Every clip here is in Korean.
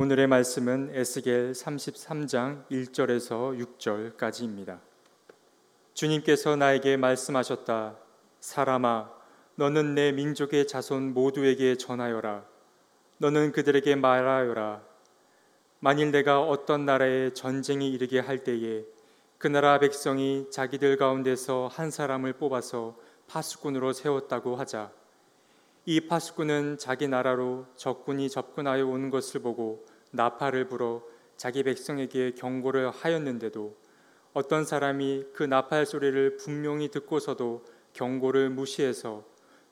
오늘의 말씀은 에스겔 33장 1절에서 6절까지입니다. 주님께서 나에게 말씀하셨다. 사람아, 너는 내 민족의 자손 모두에게 전하여라. 너는 그들에게 말하여라. 만일 내가 어떤 나라에 전쟁이 이르게 할 때에 그 나라 백성이 자기들 가운데서 한 사람을 뽑아서 파수꾼으로 세웠다고 하자. 이 파수꾼은 자기 나라로 적군이 접근하여 오는 것을 보고 나팔을 불어 자기 백성에게 경고를 하였는데도 어떤 사람이 그 나팔 소리를 분명히 듣고서도 경고를 무시해서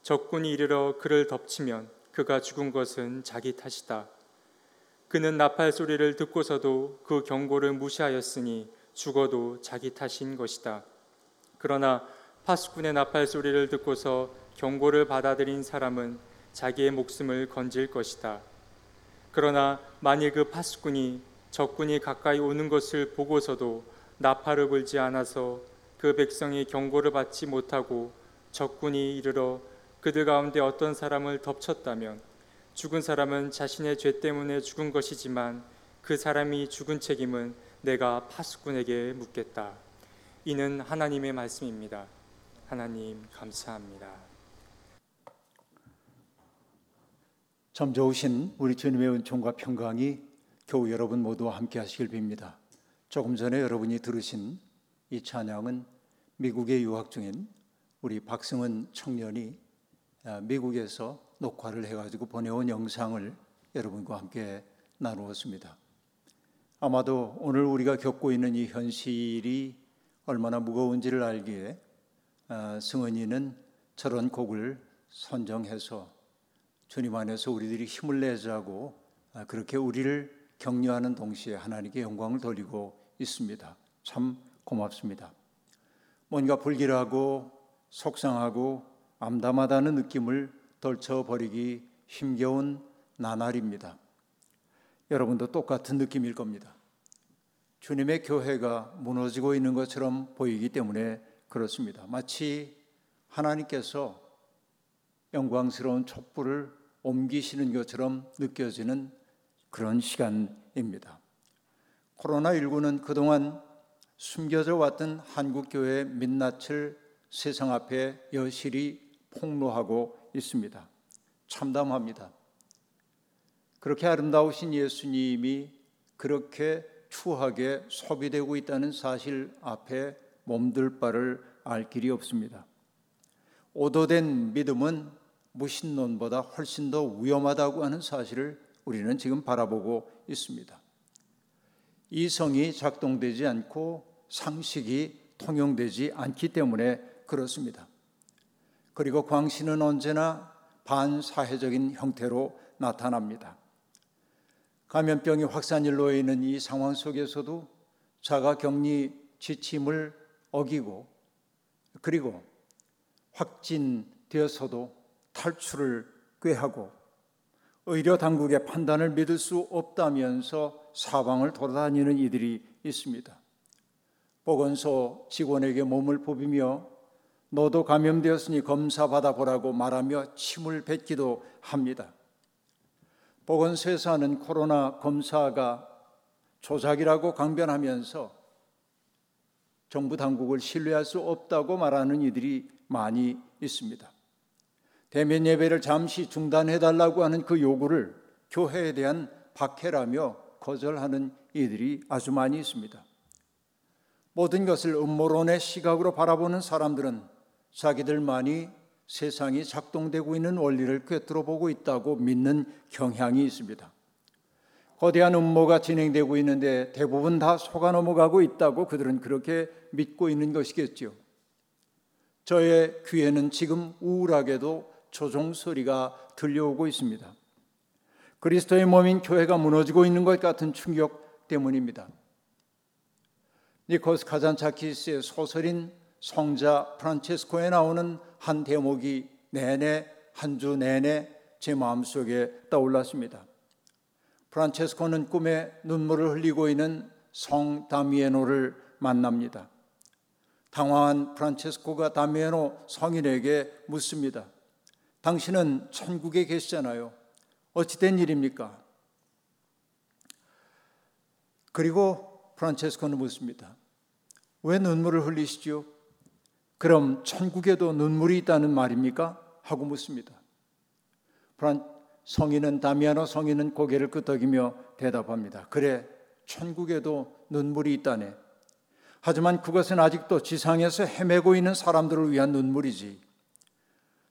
적군이 이르러 그를 덮치면 그가 죽은 것은 자기 탓이다. 그는 나팔 소리를 듣고서도 그 경고를 무시하였으니 죽어도 자기 탓인 것이다. 그러나 파수꾼의 나팔 소리를 듣고서 경고를 받아들인 사람은 자기의 목숨을 건질 것이다. 그러나 만일 그 파수꾼이 적군이 가까이 오는 것을 보고서도 나팔을 불지 않아서 그 백성이 경고를 받지 못하고 적군이 이르러 그들 가운데 어떤 사람을 덮쳤다면 죽은 사람은 자신의 죄 때문에 죽은 것이지만 그 사람이 죽은 책임은 내가 파수꾼에게 묻겠다. 이는 하나님의 말씀입니다. 하나님 감사합니다. 참 좋으신 우리 주님의 은총과 평강이 교우 여러분 모두와 함께 하시길 빕니다. 조금 전에 여러분이 들으신 이 찬양은 미국에 유학 중인 우리 박승은 청년이 아, 미국에서 녹화를 해가지고 보내온 영상을 여러분과 함께 나누었습니다. 아마도 오늘 우리가 겪고 있는 이 현실이 얼마나 무거운지를 알기에 아, 승은이는 저런 곡을 선정해서 주님 안에서 우리들이 힘을 내자고 아, 그렇게 우리를 격려하는 동시에 하나님께 영광을 돌리고 있습니다. 참 고맙습니다. 뭔가 불길하고 속상하고 암담하다는 느낌을 떨쳐버리기 힘겨운 나날입니다. 여러분도 똑같은 느낌일 겁니다. 주님의 교회가 무너지고 있는 것처럼 보이기 때문에 그렇습니다. 마치 하나님께서 영광스러운 촛불을 옮기시는 것처럼 느껴지는 그런 시간입니다. 코로나19는 그동안 숨겨져 왔던 한국교회의 민낯을 세상 앞에 여실히 폭로하고 있습니다. 참담합니다. 그렇게 아름다우신 예수님이 그렇게 추하게 소비되고 있다는 사실 앞에 몸둘 바를 알 길이 없습니다. 오도된 믿음은 무신론보다 훨씬 더 위험하다고 하는 사실을 우리는 지금 바라보고 있습니다. 이성이 작동되지 않고 상식이 통용되지 않기 때문에 그렇습니다. 그리고 광신은 언제나 반사회적인 형태로 나타납니다. 감염병이 확산일로 있는 이 상황 속에서도 자가 격리 지침을 어기고 그리고 확진되어서도 탈출을 꾀하고 의료 당국의 판단을 믿을 수 없다면서 사방을 돌아다니는 이들이 있습니다. 보건소 직원에게 몸을 부비며 너도 감염되었으니 검사 받아보라고 말하며 침을 뱉기도 합니다. 보건소에서 하는 코로나 검사가 조작이라고 강변하면서 정부 당국을 신뢰할 수 없다고 말하는 이들이 많이 있습니다. 대면 예배를 잠시 중단해 달라고 하는 그 요구를 교회에 대한 박해라며 거절하는 이들이 아주 많이 있습니다. 모든 것을 음모론의 시각으로 바라보는 사람들은 자기들만이 세상이 작동되고 있는 원리를 꿰뚫어 보고 있다고 믿는 경향이 있습니다. 거대한 음모가 진행되고 있는데 대부분 다 속아 넘어가고 있다고 그들은 그렇게 믿고 있는 것이겠죠. 저의 귀에는 지금 우울하게도 조종 소리가 들려오고 있습니다. 그리스도의 몸인 교회가 무너지고 있는 것 같은 충격 때문입니다. 니코스 카잔차키스의 소설인 성자 프란체스코에 나오는 한 대목이 내내 한 주 내내 제 마음속에 떠올랐습니다. 프란체스코는 꿈에 눈물을 흘리고 있는 성 다미에노를 만납니다. 당황한 프란체스코가 다미에노 성인에게 묻습니다. 당신은 천국에 계시잖아요. 어찌된 일입니까? 그리고 프란체스코는 묻습니다. 왜 눈물을 흘리시지요? 그럼 천국에도 눈물이 있다는 말입니까? 하고 묻습니다. 프란 성인은 다미아노 성인은 고개를 끄덕이며 대답합니다. 그래, 천국에도 눈물이 있다네. 하지만 그것은 아직도 지상에서 헤매고 있는 사람들을 위한 눈물이지.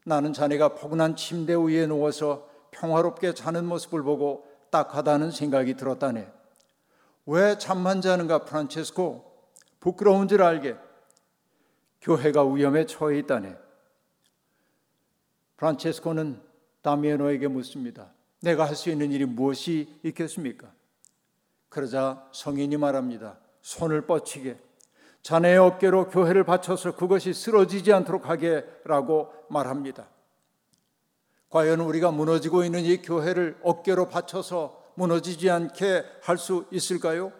나는 자네가 포근한 침대 위에 누워서 평화롭게 자는 모습을 보고 딱하다는 생각이 들었다네. 왜 잠만 자는가, 프란체스코? 부끄러운 줄 알게. 교회가 위험에 처해 있다네. 프란체스코는 다미에노에게 묻습니다. 내가 할 수 있는 일이 무엇이 있겠습니까? 그러자 성인이 말합니다. 손을 뻗치게. 자네의 어깨로 교회를 받쳐서 그것이 쓰러지지 않도록 하게라고 말합니다. 과연 우리가 무너지고 있는 이 교회를 어깨로 받쳐서 무너지지 않게 할 수 있을까요?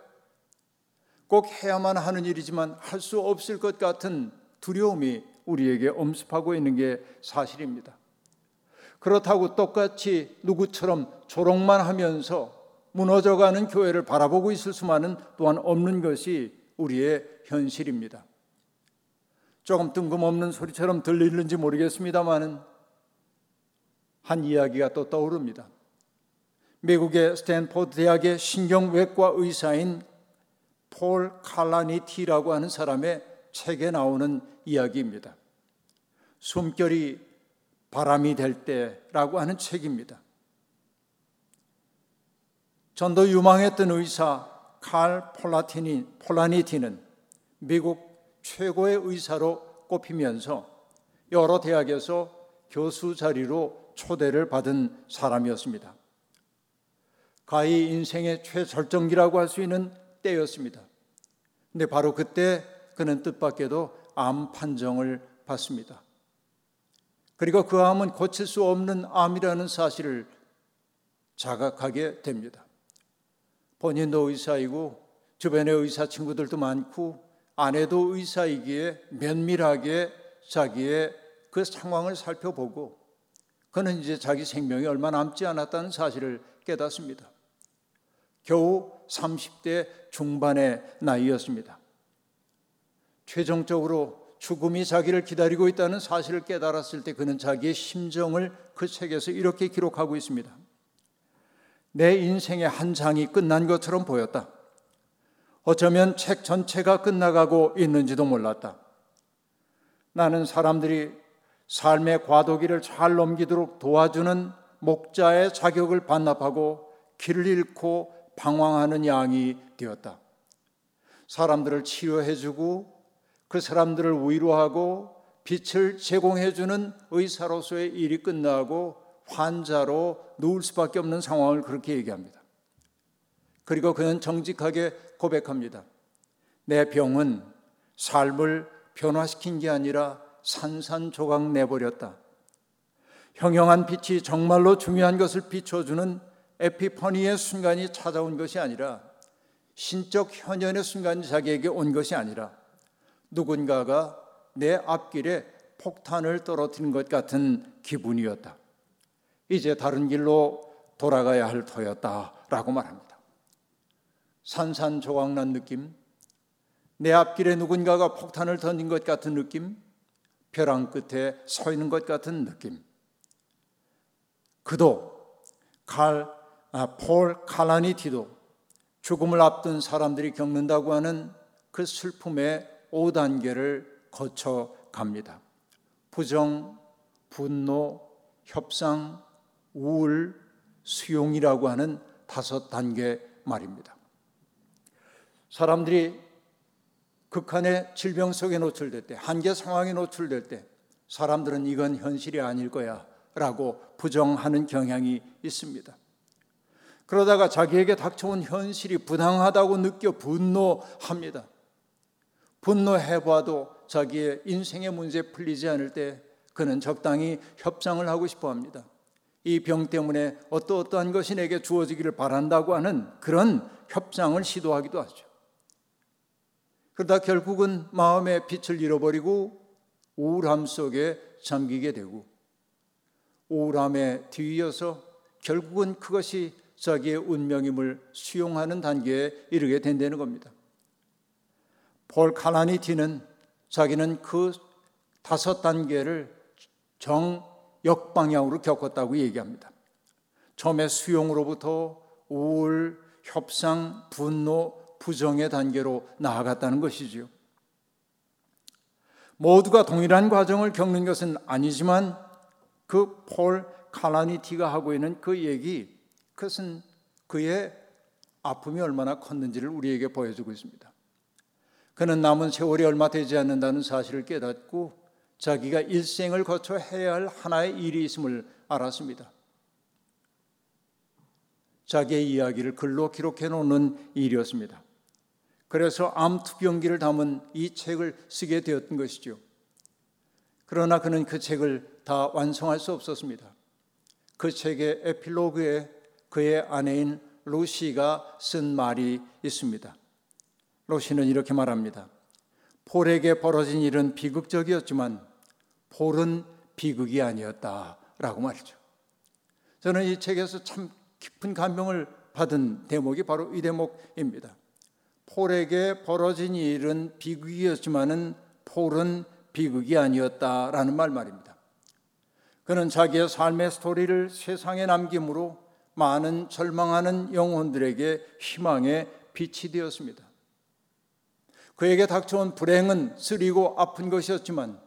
꼭 해야만 하는 일이지만 할 수 없을 것 같은 두려움이 우리에게 엄습하고 있는 게 사실입니다. 그렇다고 똑같이 누구처럼 조롱만 하면서 무너져가는 교회를 바라보고 있을 수만은 또한 없는 것이 우리의 현실입니다. 조금 뜬금없는 소리처럼 들리는지 모르겠습니다만은 한 이야기가 또 떠오릅니다. 미국의 스탠포드 대학의 신경외과 의사인 폴 칼라니티라고 하는 사람의 책에 나오는 이야기입니다. 숨결이 바람이 될 때라고 하는 책입니다. 전도 유망했던 의사 칼 폴라티니, 폴라니티는 미국 최고의 의사로 꼽히면서 여러 대학에서 교수 자리로 초대를 받은 사람이었습니다. 가히 인생의 최절정기라고 할 수 있는 때였습니다. 근데 바로 그때 그는 뜻밖에도 암 판정을 받습니다. 그리고 그 암은 고칠 수 없는 암이라는 사실을 자각하게 됩니다. 본인도 의사이고 주변의 의사 친구들도 많고 아내도 의사이기에 면밀하게 자기의 그 상황을 살펴보고 그는 이제 자기 생명이 얼마 남지 않았다는 사실을 깨닫습니다. 겨우 30대 중반의 나이였습니다. 최종적으로 죽음이 자기를 기다리고 있다는 사실을 깨달았을 때 그는 자기의 심정을 그 책에서 이렇게 기록하고 있습니다. 내 인생의 한 장이 끝난 것처럼 보였다. 어쩌면 책 전체가 끝나가고 있는지도 몰랐다. 나는 사람들이 삶의 과도기를 잘 넘기도록 도와주는 목자의 자격을 반납하고 길을 잃고 방황하는 양이 되었다. 사람들을 치료해주고 그 사람들을 위로하고 빛을 제공해주는 의사로서의 일이 끝나고 환자로 누울 수밖에 없는 상황을 그렇게 얘기합니다. 그리고 그는 정직하게 고백합니다. 내 병은 삶을 변화시킨 게 아니라 산산조각 내버렸다. 형형한 빛이 정말로 중요한 것을 비춰주는 에피퍼니의 순간이 찾아온 것이 아니라 신적 현현의 순간이 자기에게 온 것이 아니라 누군가가 내 앞길에 폭탄을 떨어뜨린 것 같은 기분이었다. 이제 다른 길로 돌아가야 할 터였다라고 말합니다. 산산조각난 느낌, 내 앞길에 누군가가 폭탄을 던진 것 같은 느낌, 벼랑 끝에 서 있는 것 같은 느낌. 그도 칼, 아, 폴 칼라니티도 죽음을 앞둔 사람들이 겪는다고 하는 그 슬픔의 5단계를 거쳐 갑니다. 부정, 분노, 협상, 우울, 수용이라고 하는 다섯 단계 말입니다. 사람들이 극한의 질병 속에 노출될 때, 한계 상황에 노출될 때, 사람들은 이건 현실이 아닐 거야 라고 부정하는 경향이 있습니다. 그러다가 자기에게 닥쳐온 현실이 부당하다고 느껴 분노합니다. 분노해봐도 자기의 인생의 문제 풀리지 않을 때 그는 적당히 협상을 하고 싶어 합니다. 이 병 때문에 어떠어떠한 것이 내게 주어지기를 바란다고 하는 그런 협상을 시도하기도 하죠. 그러다 결국은 마음의 빛을 잃어버리고 우울함 속에 잠기게 되고 우울함에 뒤이어서 결국은 그것이 자기의 운명임을 수용하는 단계에 이르게 된다는 겁니다. 폴 칼라니티는 자기는 그 다섯 단계를 정 역방향으로 겪었다고 얘기합니다. 처음에 수용으로부터 우울, 협상, 분노, 부정의 단계로 나아갔다는 것이지요. 모두가 동일한 과정을 겪는 것은 아니지만 그폴 칼라니티가 하고 있는 그 얘기 그것은 그의 아픔이 얼마나 컸는지를 우리에게 보여주고 있습니다. 그는 남은 세월이 얼마 되지 않는다는 사실을 깨닫고 자기가 일생을 거쳐 해야 할 하나의 일이 있음을 알았습니다. 자기의 이야기를 글로 기록해 놓는 일이었습니다. 그래서 암투병기를 담은 이 책을 쓰게 되었던 것이죠. 그러나 그는 그 책을 다 완성할 수 없었습니다. 그 책의 에필로그에 그의 아내인 루시가 쓴 말이 있습니다. 루시는 이렇게 말합니다. 폴에게 벌어진 일은 비극적이었지만 폴은 비극이 아니었다라고 말이죠. 저는 이 책에서 참 깊은 감명을 받은 대목이 바로 이 대목입니다. 폴에게 벌어진 일은 비극이었지만은 폴은 비극이 아니었다라는 말 말입니다. 그는 자기의 삶의 스토리를 세상에 남김으로 많은 절망하는 영혼들에게 희망의 빛이 되었습니다. 그에게 닥쳐온 불행은 쓰리고 아픈 것이었지만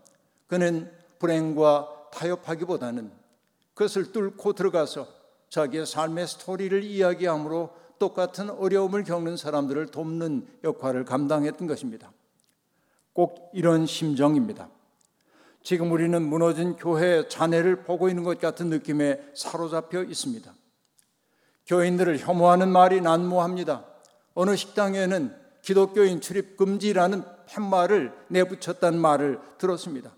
그는 불행과 타협하기보다는 그것을 뚫고 들어가서 자기의 삶의 스토리를 이야기함으로 똑같은 어려움을 겪는 사람들을 돕는 역할을 감당했던 것입니다. 꼭 이런 심정입니다. 지금 우리는 무너진 교회의 잔해를 보고 있는 것 같은 느낌에 사로잡혀 있습니다. 교인들을 혐오하는 말이 난무합니다. 어느 식당에는 기독교인 출입 금지라는 팻말을 내붙였다는 말을 들었습니다.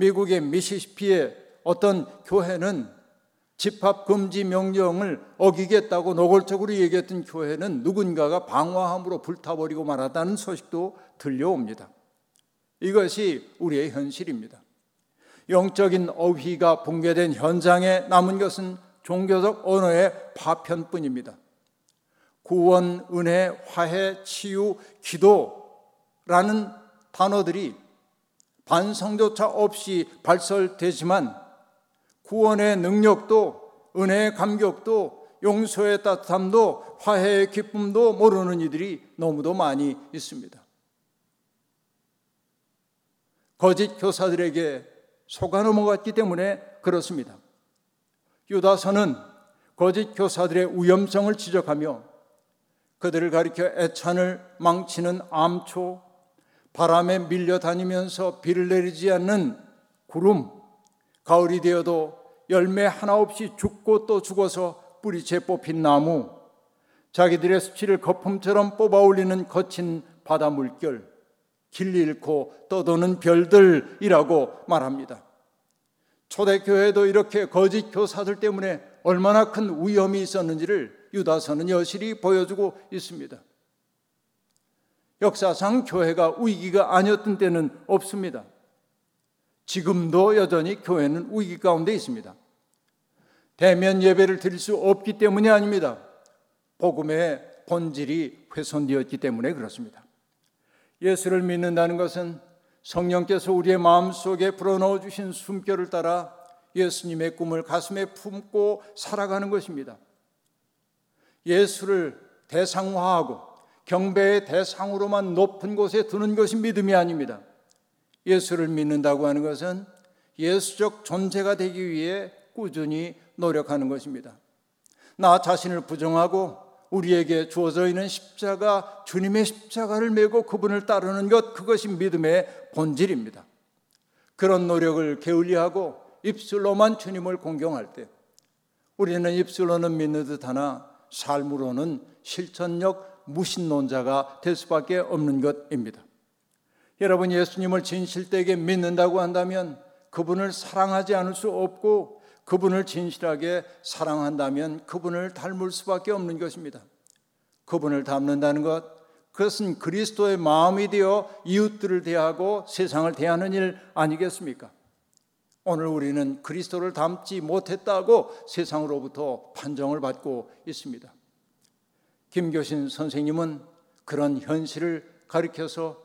미국의 미시시피의 어떤 교회는 집합 금지 명령을 어기겠다고 노골적으로 얘기했던 교회는 누군가가 방화함으로 불타버리고 말았다는 소식도 들려옵니다. 이것이 우리의 현실입니다. 영적인 어휘가 붕괴된 현장에 남은 것은 종교적 언어의 파편뿐입니다. 구원, 은혜, 화해, 치유, 기도라는 단어들이 반성조차 없이 발설되지만 구원의 능력도 은혜의 감격도 용서의 따뜻함도 화해의 기쁨도 모르는 이들이 너무도 많이 있습니다. 거짓 교사들에게 속아 넘어갔기 때문에 그렇습니다. 유다서는 거짓 교사들의 위험성을 지적하며 그들을 가리켜 애찬을 망치는 암초, 바람에 밀려 다니면서 비를 내리지 않는 구름, 가을이 되어도 열매 하나 없이 죽고 또 죽어서 뿌리채 뽑힌 나무, 자기들의 수치를 거품처럼 뽑아 올리는 거친 바다 물결, 길 잃고 떠도는 별들이라고 말합니다. 초대교회도 이렇게 거짓 교사들 때문에 얼마나 큰 위험이 있었는지를 유다서는 여실히 보여주고 있습니다. 역사상 교회가 위기가 아니었던 때는 없습니다. 지금도 여전히 교회는 위기 가운데 있습니다. 대면 예배를 드릴 수 없기 때문이 아닙니다. 복음의 본질이 훼손되었기 때문에 그렇습니다. 예수를 믿는다는 것은 성령께서 우리의 마음속에 불어넣어 주신 숨결을 따라 예수님의 꿈을 가슴에 품고 살아가는 것입니다. 예수를 대상화하고 경배의 대상으로만 높은 곳에 두는 것이 믿음이 아닙니다. 예수를 믿는다고 하는 것은 예수적 존재가 되기 위해 꾸준히 노력하는 것입니다. 나 자신을 부정하고 우리에게 주어져 있는 십자가, 주님의 십자가를 메고 그분을 따르는 것, 그것이 믿음의 본질입니다. 그런 노력을 게을리하고 입술로만 주님을 공경할 때 우리는 입술로는 믿는 듯 하나 삶으로는 실천력 무신론자가 될 수밖에 없는 것입니다. 여러분 예수님을 진실되게 믿는다고 한다면 그분을 사랑하지 않을 수 없고 그분을 진실하게 사랑한다면 그분을 닮을 수밖에 없는 것입니다. 그분을 닮는다는 것 그것은 그리스도의 마음이 되어 이웃들을 대하고 세상을 대하는 일 아니겠습니까? 오늘 우리는 그리스도를 닮지 못했다고 세상으로부터 판정을 받고 있습니다. 김교신 선생님은 그런 현실을 가리켜서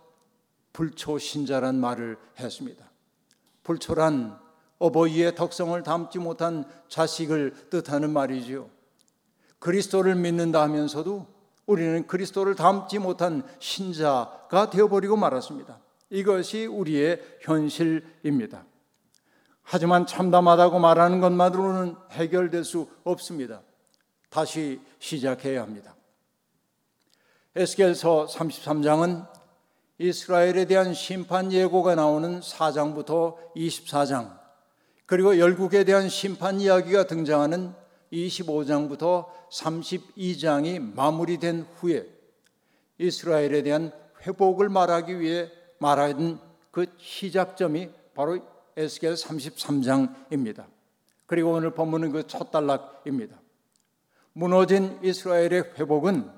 불초신자란 말을 했습니다. 불초란 어버이의 덕성을 담지 못한 자식을 뜻하는 말이지요. 그리스도를 믿는다 하면서도 우리는 그리스도를 담지 못한 신자가 되어버리고 말았습니다. 이것이 우리의 현실입니다. 하지만 참담하다고 말하는 것만으로는 해결될 수 없습니다. 다시 시작해야 합니다. 에스겔서 33장은 이스라엘에 대한 심판 예고가 나오는 4장부터 24장, 그리고 열국에 대한 심판 이야기가 등장하는 25장부터 32장이 마무리된 후에 이스라엘에 대한 회복을 말하기 위해 말하는 그 시작점이 바로 에스겔 33장입니다. 그리고 오늘 본문은 그 첫 단락입니다. 무너진 이스라엘의 회복은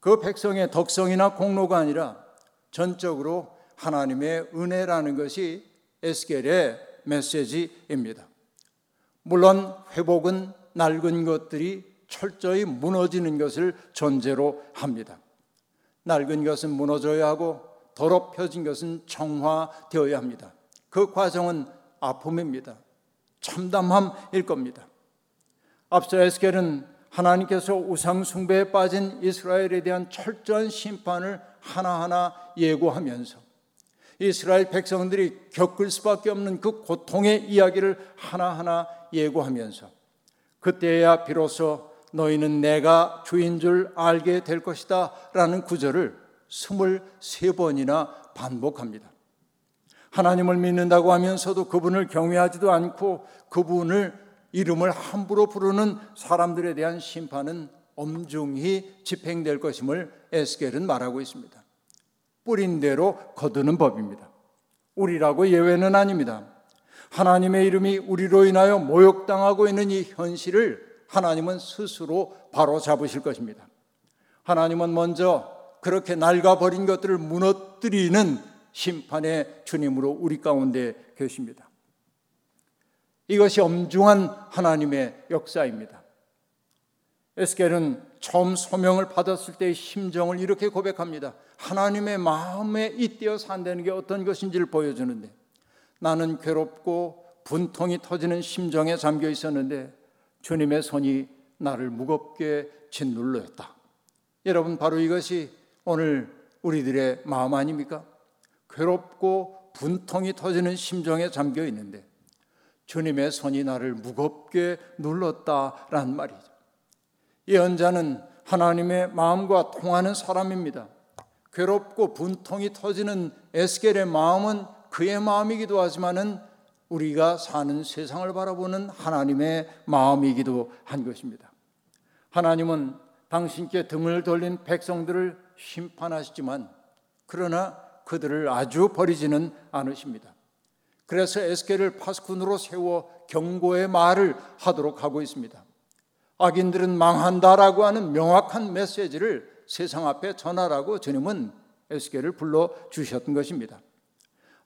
그 백성의 덕성이나 공로가 아니라 전적으로 하나님의 은혜라는 것이 에스겔의 메시지입니다. 물론 회복은 낡은 것들이 철저히 무너지는 것을 전제로 합니다. 낡은 것은 무너져야 하고 더럽혀진 것은 정화되어야 합니다. 그 과정은 아픔입니다. 참담함일 겁니다. 앞서 에스겔은 하나님께서 우상 숭배에 빠진 이스라엘에 대한 철저한 심판을 하나하나 예고하면서 이스라엘 백성들이 겪을 수밖에 없는 그 고통의 이야기를 하나하나 예고하면서 그때야 비로소 너희는 내가 주인 줄 알게 될 것이다 라는 구절을 23번이나 반복합니다. 하나님을 믿는다고 하면서도 그분을 경외하지도 않고 그분을 이름을 함부로 부르는 사람들에 대한 심판은 엄중히 집행될 것임을 에스겔은 말하고 있습니다. 뿌린 대로 거두는 법입니다. 우리라고 예외는 아닙니다. 하나님의 이름이 우리로 인하여 모욕당하고 있는 이 현실을 하나님은 스스로 바로 잡으실 것입니다. 하나님은 먼저 그렇게 낡아버린 것들을 무너뜨리는 심판의 주님으로 우리 가운데 계십니다. 이것이 엄중한 하나님의 역사입니다. 에스겔은 처음 소명을 받았을 때의 심정을 이렇게 고백합니다. 하나님의 마음에 잇대어 산다는 게 어떤 것인지를 보여주는데 나는 괴롭고 분통이 터지는 심정에 잠겨 있었는데 주님의 손이 나를 무겁게 짓눌렀다. 여러분 바로 이것이 오늘 우리들의 마음 아닙니까? 괴롭고 분통이 터지는 심정에 잠겨 있는데 주님의 손이 나를 무겁게 눌렀다라는 말이죠. 예언자는 하나님의 마음과 통하는 사람입니다. 괴롭고 분통이 터지는 에스겔의 마음은 그의 마음이기도 하지만은 우리가 사는 세상을 바라보는 하나님의 마음이기도 한 것입니다. 하나님은 당신께 등을 돌린 백성들을 심판하시지만 그러나 그들을 아주 버리지는 않으십니다. 그래서 에스겔을 파스꾼으로 세워 경고의 말을 하도록 하고 있습니다. 악인들은 망한다라고 하는 명확한 메시지를 세상 앞에 전하라고 주님은 에스겔을 불러 주셨던 것입니다.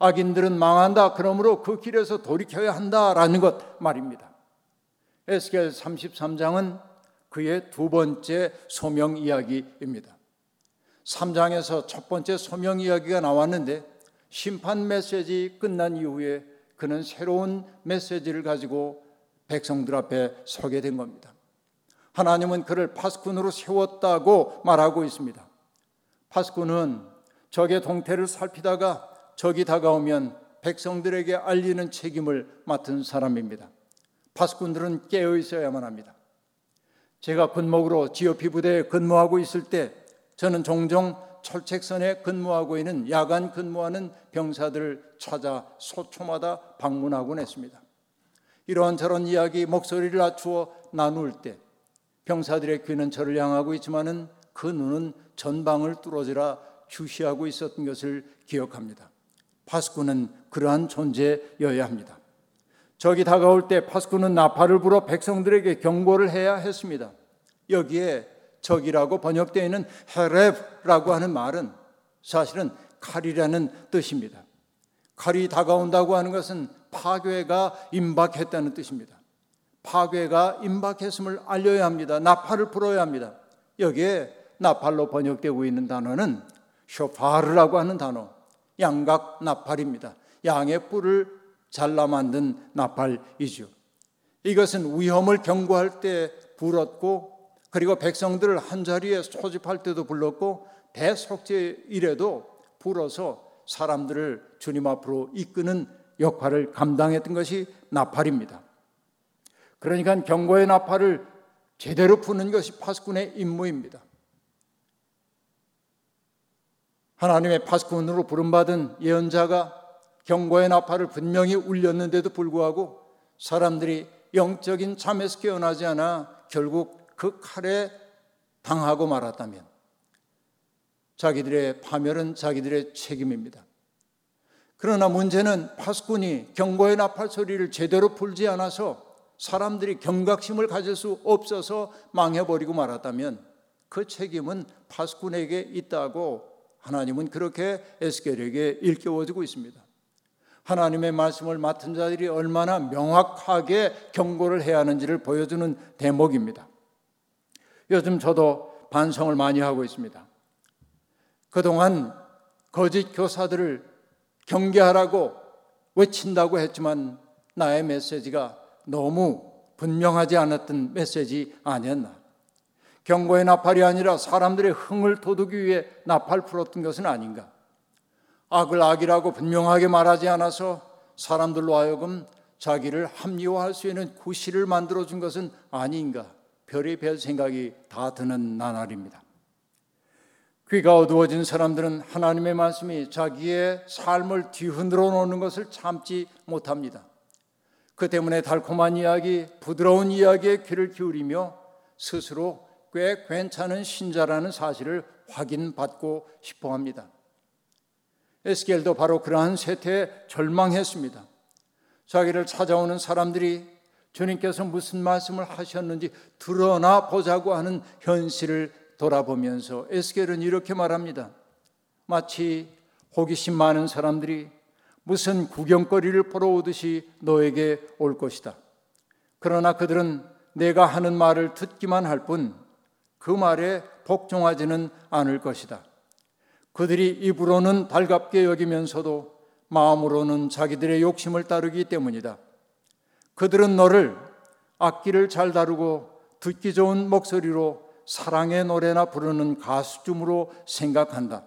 악인들은 망한다. 그러므로 그 길에서 돌이켜야 한다라는 것 말입니다. 에스겔 33장은 그의 두 번째 소명 이야기입니다. 3장에서 첫 번째 소명 이야기가 나왔는데 심판 메시지 끝난 이후에 그는 새로운 메시지를 가지고 백성들 앞에 서게 된 겁니다. 하나님은 그를 파스꾼으로 세웠다고 말하고 있습니다. 파스꾼은 적의 동태를 살피다가 적이 다가오면 백성들에게 알리는 책임을 맡은 사람입니다. 파스꾼들은 깨어 있어야만 합니다. 제가 군목으로 GOP 부대에 근무하고 있을 때 저는 종종 철책선에 근무하고 있는 야간 근무하는 병사들을 찾아 소초마다 방문하곤 했습니다. 이런저런 이야기 목소리를 낮추어 나눌 때 병사들의 귀는 저를 향하고 있지만은 그 눈은 전방을 뚫어지라 주시하고 있었던 것을 기억합니다. 파스쿠는 그러한 존재여야 합니다. 적이 다가올 때 파스쿠는 나팔을 불어 백성들에게 경고를 해야 했습니다. 여기에 적이라고 번역되어 있는 헤렙라고 하는 말은 사실은 칼이라는 뜻입니다. 칼이 다가온다고 하는 것은 파괴가 임박했다는 뜻입니다. 파괴가 임박했음을 알려야 합니다. 나팔을 불어야 합니다. 여기에 나팔로 번역되고 있는 단어는 쇼파르라고 하는 단어, 양각 나팔입니다. 양의 뿔을 잘라 만든 나팔이죠. 이것은 위험을 경고할 때 불었고 그리고 백성들을 한 자리에 소집할 때도 불렀고 대속제 일에도 불어서 사람들을 주님 앞으로 이끄는 역할을 감당했던 것이 나팔입니다. 그러니까 경고의 나팔을 제대로 푸는 것이 파수꾼의 임무입니다. 하나님의 파수꾼으로 부름받은 예언자가 경고의 나팔을 분명히 울렸는데도 불구하고 사람들이 영적인 잠에서 깨어나지 않아 결국 그 칼에 당하고 말았다면 자기들의 파멸은 자기들의 책임입니다. 그러나 문제는 파수꾼이 경고의 나팔 소리를 제대로 풀지 않아서 사람들이 경각심을 가질 수 없어서 망해버리고 말았다면 그 책임은 파수꾼에게 있다고 하나님은 그렇게 에스겔에게 일깨워주고 있습니다. 하나님의 말씀을 맡은 자들이 얼마나 명확하게 경고를 해야 하는지를 보여주는 대목입니다. 요즘 저도 반성을 많이 하고 있습니다. 그동안 거짓 교사들을 경계하라고 외친다고 했지만 나의 메시지가 너무 분명하지 않았던 메시지 아니었나. 경고의 나팔이 아니라 사람들의 흥을 돋우기 위해 나팔 풀었던 것은 아닌가. 악을 악이라고 분명하게 말하지 않아서 사람들로 하여금 자기를 합리화할 수 있는 구실을 만들어준 것은 아닌가. 별의별 생각이 다 드는 나날입니다. 귀가 어두워진 사람들은 하나님의 말씀이 자기의 삶을 뒤흔들어 놓는 것을 참지 못합니다. 그 때문에 달콤한 이야기, 부드러운 이야기에 귀를 기울이며 스스로 꽤 괜찮은 신자라는 사실을 확인받고 싶어 합니다. 에스겔도 바로 그러한 세태에 절망했습니다. 자기를 찾아오는 사람들이 주님께서 무슨 말씀을 하셨는지 드러나 보자고 하는 현실을 돌아보면서 에스겔은 이렇게 말합니다. 마치 호기심 많은 사람들이 무슨 구경거리를 보러 오듯이 너에게 올 것이다. 그러나 그들은 내가 하는 말을 듣기만 할 뿐 그 말에 복종하지는 않을 것이다. 그들이 입으로는 달갑게 여기면서도 마음으로는 자기들의 욕심을 따르기 때문이다. 그들은 너를 악기를 잘 다루고 듣기 좋은 목소리로 사랑의 노래나 부르는 가수쯤으로 생각한다.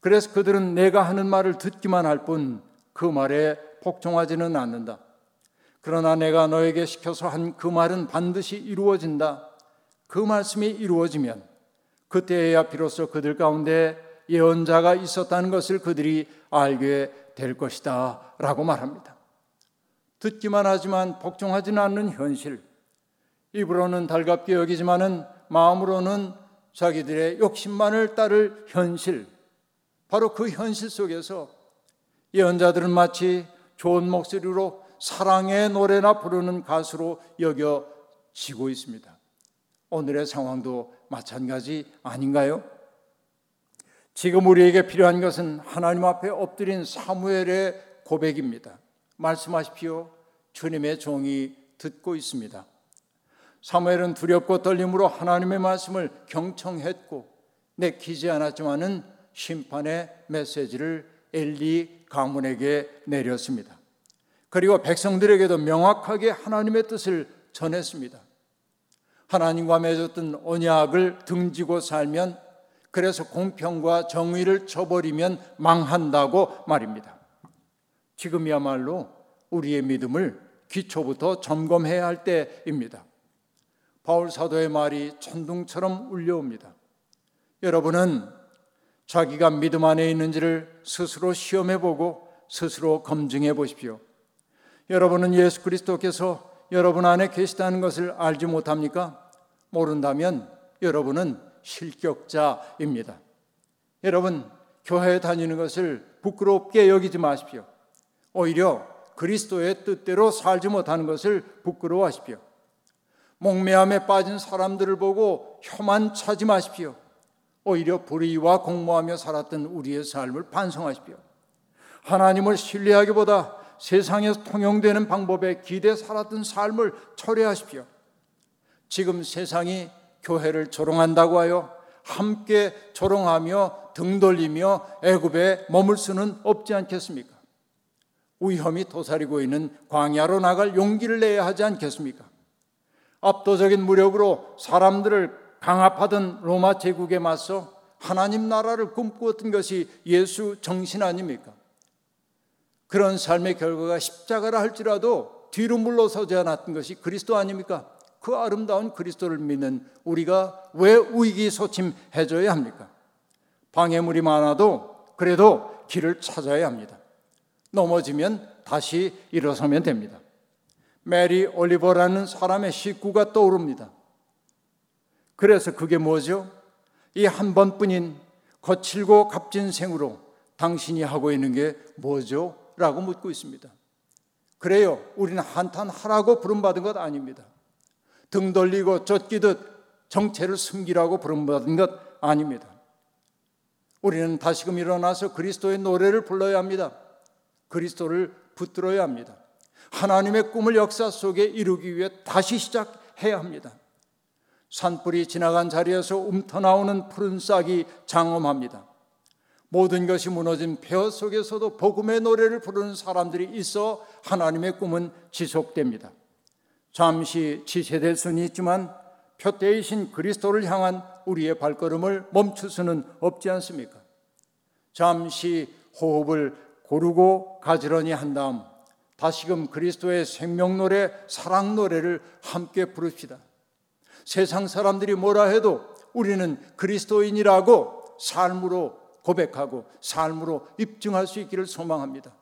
그래서 그들은 내가 하는 말을 듣기만 할 뿐 그 말에 복종하지는 않는다. 그러나 내가 너에게 시켜서 한 그 말은 반드시 이루어진다. 그 말씀이 이루어지면 그때에야 비로소 그들 가운데 예언자가 있었다는 것을 그들이 알게 될 것이다. 라고 말합니다. 듣기만 하지만 복종하지는 않는 현실. 입으로는 달갑게 여기지만은 마음으로는 자기들의 욕심만을 따를 현실. 바로 그 현실 속에서 예언자들은 마치 좋은 목소리로 사랑의 노래나 부르는 가수로 여겨지고 있습니다. 오늘의 상황도 마찬가지 아닌가요? 지금 우리에게 필요한 것은 하나님 앞에 엎드린 사무엘의 고백입니다. 말씀하십시오. 주님의 종이 듣고 있습니다. 사무엘은 두렵고 떨림으로 하나님의 말씀을 경청했고 내키지 않았지만은 심판의 메시지를 엘리 가문에게 내렸습니다. 그리고 백성들에게도 명확하게 하나님의 뜻을 전했습니다. 하나님과 맺었던 언약을 등지고 살면 그래서 공평과 정의를 저버리면 망한다고 말입니다. 지금이야말로 우리의 믿음을 기초부터 점검해야 할 때입니다. 바울 사도의 말이 천둥처럼 울려옵니다. 여러분은 자기가 믿음 안에 있는지를 스스로 시험해 보고 스스로 검증해 보십시오. 여러분은 예수 그리스도께서 여러분 안에 계시다는 것을 알지 못합니까? 모른다면 여러분은 실격자입니다. 여러분, 교회에 다니는 것을 부끄럽게 여기지 마십시오. 오히려 그리스도의 뜻대로 살지 못하는 것을 부끄러워하십시오. 목매함에 빠진 사람들을 보고 혐한 차지 마십시오. 오히려 불의와 공모하며 살았던 우리의 삶을 반성하십시오. 하나님을 신뢰하기보다 세상에서 통용되는 방법에 기대 살았던 삶을 철회하십시오. 지금 세상이 교회를 조롱한다고 하여 함께 조롱하며 등 돌리며 애굽에 머물 수는 없지 않겠습니까? 위험이 도사리고 있는 광야로 나갈 용기를 내야 하지 않겠습니까? 압도적인 무력으로 사람들을 강압하던 로마 제국에 맞서 하나님 나라를 꿈꾸었던 것이 예수 정신 아닙니까? 그런 삶의 결과가 십자가라 할지라도 뒤로 물러서지 않았던 것이 그리스도 아닙니까? 그 아름다운 그리스도를 믿는 우리가 왜 위기소침해져야 합니까? 방해물이 많아도 그래도 길을 찾아야 합니다. 넘어지면 다시 일어서면 됩니다. 메리 올리버라는 사람의 식구가 떠오릅니다. 그래서 그게 뭐죠? 이 한 번뿐인 거칠고 값진 생으로 당신이 하고 있는 게 뭐죠? 라고 묻고 있습니다. 그래요. 우리는 한탄하라고 부름받은 것 아닙니다. 등 돌리고 쫓기듯 정체를 숨기라고 부름받은 것 아닙니다. 우리는 다시금 일어나서 그리스도의 노래를 불러야 합니다. 그리스도를 붙들어야 합니다. 하나님의 꿈을 역사 속에 이루기 위해 다시 시작해야 합니다. 산불이 지나간 자리에서 움터나오는 푸른 싹이 장엄합니다. 모든 것이 무너진 폐허 속에서도 복음의 노래를 부르는 사람들이 있어 하나님의 꿈은 지속됩니다. 잠시 지체될 수는 있지만 표대이신 그리스도를 향한 우리의 발걸음을 멈출 수는 없지 않습니까? 잠시 호흡을 고르고 가지런히 한 다음 다시금 그리스도의 생명 노래, 사랑 노래를 함께 부릅시다. 세상 사람들이 뭐라 해도 우리는 그리스도인이라고 삶으로 고백하고 삶으로 입증할 수 있기를 소망합니다.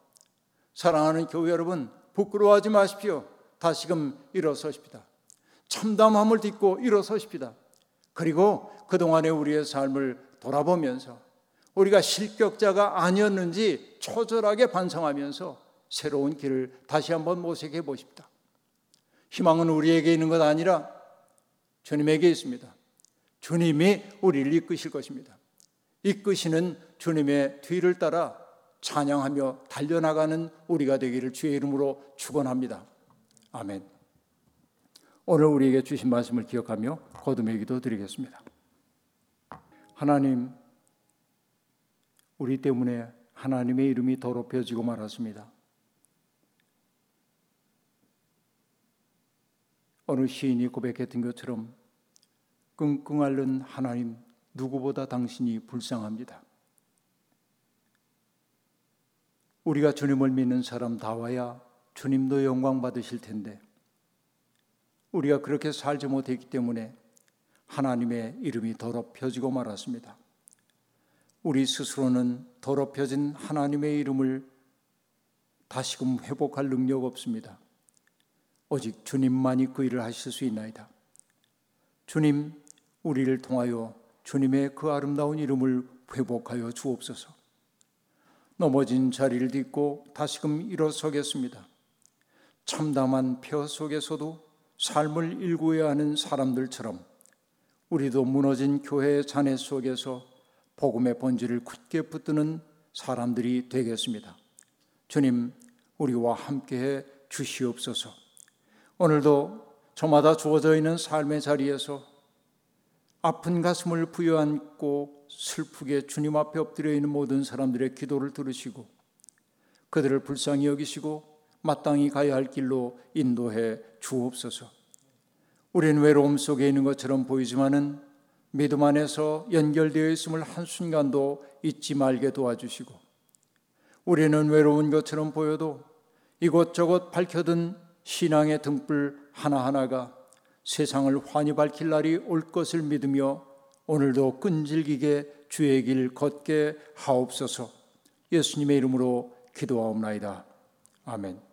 사랑하는 교회 여러분, 부끄러워하지 마십시오. 다시금 일어서십시다. 참담함을 딛고 일어서십시다. 그리고 그동안의 우리의 삶을 돌아보면서 우리가 실격자가 아니었는지 초절하게 반성하면서 새로운 길을 다시 한번 모색해 보십니다. 희망은 우리에게 있는 것 아니라 주님에게 있습니다. 주님이 우리를 이끄실 것입니다. 이끄시는 주님의 뒤를 따라 찬양하며 달려나가는 우리가 되기를 주의 이름으로 축원합니다. 아멘. 오늘 우리에게 주신 말씀을 기억하며 거듭의 기도 드리겠습니다. 하나님, 우리 때문에 하나님의 이름이 더럽혀지고 말았습니다. 어느 시인이 고백했던 것처럼 끙끙 앓는 하나님 누구보다 당신이 불쌍합니다. 우리가 주님을 믿는 사람 다와야 주님도 영광 받으실 텐데 우리가 그렇게 살지 못했기 때문에 하나님의 이름이 더럽혀지고 말았습니다. 우리 스스로는 더럽혀진 하나님의 이름을 다시금 회복할 능력 없습니다. 오직 주님만이 그 일을 하실 수 있나이다. 주님, 우리를 통하여 주님의 그 아름다운 이름을 회복하여 주옵소서. 넘어진 자리를 딛고 다시금 일어서겠습니다. 참담한 폐허 속에서도 삶을 일구어야 하는 사람들처럼 우리도 무너진 교회의 잔해 속에서 복음의 본질을 굳게 붙드는 사람들이 되겠습니다. 주님, 우리와 함께해 주시옵소서. 오늘도 저마다 주어져 있는 삶의 자리에서 아픈 가슴을 부여안고 슬프게 주님 앞에 엎드려 있는 모든 사람들의 기도를 들으시고 그들을 불쌍히 여기시고 마땅히 가야 할 길로 인도해 주옵소서. 우리는 외로움 속에 있는 것처럼 보이지만은 믿음 안에서 연결되어 있음을 한순간도 잊지 말게 도와주시고 우리는 외로운 것처럼 보여도 이곳저곳 밝혀둔 신앙의 등불 하나하나가 세상을 환히 밝힐 날이 올 것을 믿으며 오늘도 끈질기게 주의 길 걷게 하옵소서 예수님의 이름으로 기도하옵나이다. 아멘.